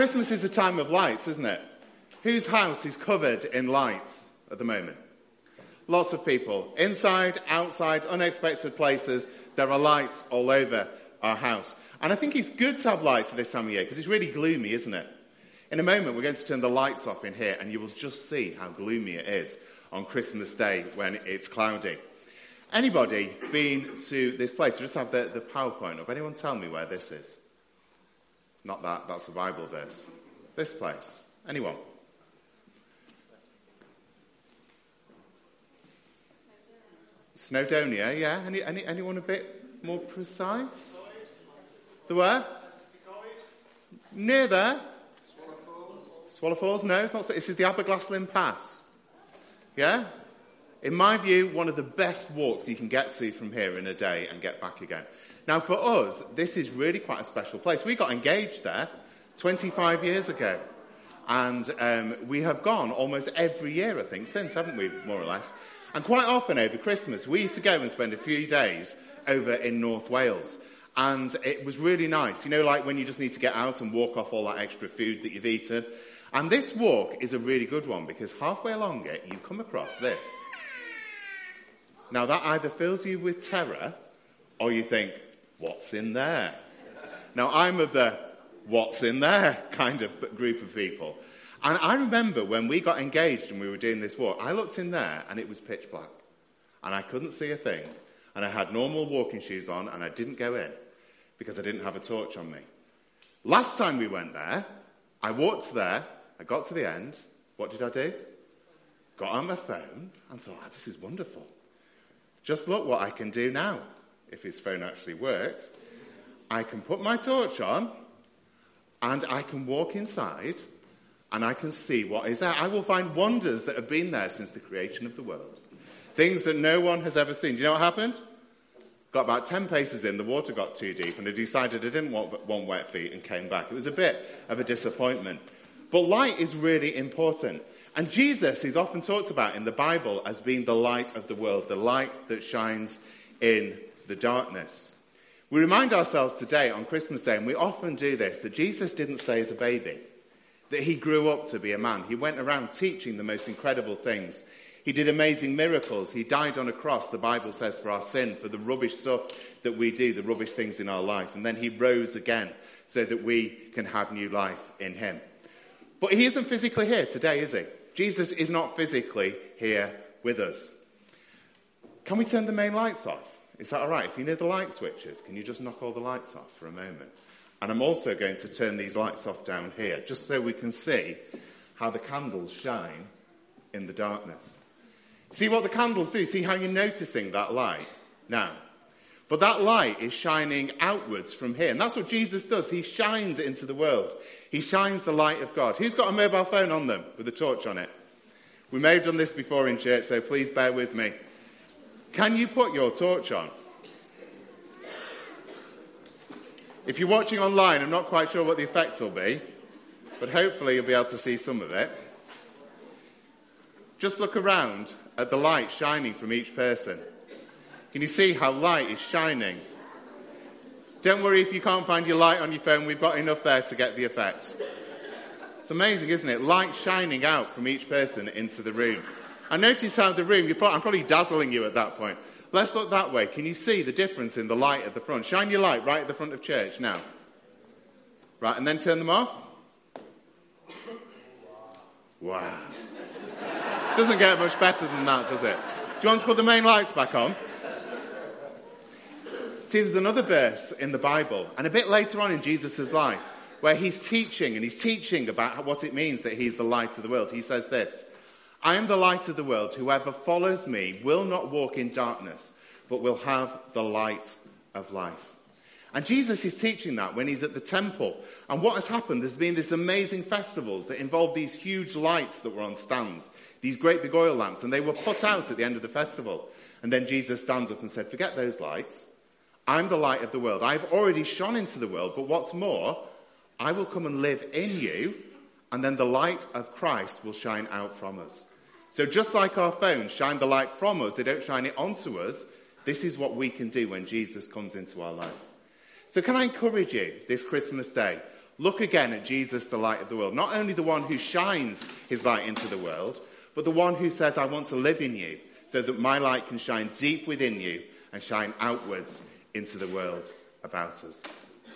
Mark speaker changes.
Speaker 1: Christmas is a time of lights, isn't it? Whose house is covered in lights at the moment? Lots of people. Inside, outside, unexpected places, there are lights all over our house. And I think it's good to have lights at this time of year because it's really gloomy, isn't it? In a moment, we're going to turn the lights off in here and you will just see how gloomy it is on Christmas Day when it's cloudy. Anybody been to this place? We just have the, the PowerPoint up. Anyone tell me where this is? Not that, that's a Bible verse. This place. Anyone? Snowdonia, yeah. Any, any, anyone a bit more precise? The where? Near there. Swallow Falls? No, it's not. This is the Aberglaslyn Pass. Yeah? In my view, one of the best walks you can get to from here in a day and get back again. Now, for us, this is really quite a special place. We got engaged there 25 years ago. And um, we have gone almost every year, I think, since, haven't we, more or less? And quite often over Christmas, we used to go and spend a few days over in North Wales. And it was really nice. You know, like when you just need to get out and walk off all that extra food that you've eaten. And this walk is a really good one because halfway along it, you come across this. Now, that either fills you with terror or you think, what's in there? Now, I'm of the what's in there kind of group of people. And I remember when we got engaged and we were doing this walk, I looked in there and it was pitch black. And I couldn't see a thing. And I had normal walking shoes on and I didn't go in because I didn't have a torch on me. Last time we went there, I walked there, I got to the end. What did I do? Got on my phone and thought, oh, this is wonderful. Just look what I can do now. If his phone actually works, I can put my torch on and I can walk inside and I can see what is there. I will find wonders that have been there since the creation of the world. Things that no one has ever seen. Do you know what happened? Got about 10 paces in, the water got too deep, and I decided I didn't want, want wet feet and came back. It was a bit of a disappointment. But light is really important. And Jesus is often talked about in the Bible as being the light of the world, the light that shines in the darkness. We remind ourselves today on Christmas Day, and we often do this, that Jesus didn't stay as a baby that he grew up to be a man. He went around teaching the most incredible things. He did amazing miracles. He died on a cross, the Bible says, for our sin, for the rubbish stuff that we do, the rubbish things in our life. And then he rose again so that we can have new life in him. But he isn't physically here today, is he? Jesus is not physically here with us. Can we turn the main lights off? Is that all right? If you know the light switches, can you just knock all the lights off for a moment? And I'm also going to turn these lights off down here, just so we can see how the candles shine in the darkness. See what the candles do? See how you're noticing that light now? But that light is shining outwards from here. And that's what Jesus does. He shines into the world. He shines the light of God. Who's got a mobile phone on them with a torch on it? We may have done this before in church, so please bear with me. Can you put your torch on? If you're watching online, I'm not quite sure what the effect will be, but hopefully you'll be able to see some of it. Just look around at the light shining from each person. Can you see how light is shining? Don't worry if you can't find your light on your phone, we've got enough there to get the effect. It's amazing, isn't it? Light shining out from each person into the room. And notice how the room, probably, I'm probably dazzling you at that point. Let's look that way. Can you see the difference in the light at the front? Shine your light right at the front of church now. Right, and then turn them off. Wow. Doesn't get much better than that, does it? Do you want to put the main lights back on? See, there's another verse in the Bible, and a bit later on in Jesus' life, where he's teaching, and he's teaching about what it means that he's the light of the world. He says this I am the light of the world. Whoever follows me will not walk in darkness, but will have the light of life. And Jesus is teaching that when he's at the temple. And what has happened, there's been this amazing festivals that involve these huge lights that were on stands, these great big oil lamps, and they were put out at the end of the festival. And then Jesus stands up and said, Forget those lights. I'm the light of the world. I've already shone into the world, but what's more, I will come and live in you, and then the light of Christ will shine out from us. So just like our phones shine the light from us, they don't shine it onto us. This is what we can do when Jesus comes into our life. So can I encourage you this Christmas day? look again at Jesus, the light of the world. Not only the one who shines his light into the world, but the one who says, I want to live in you so that my light can shine deep within you and shine outwards into the world about us.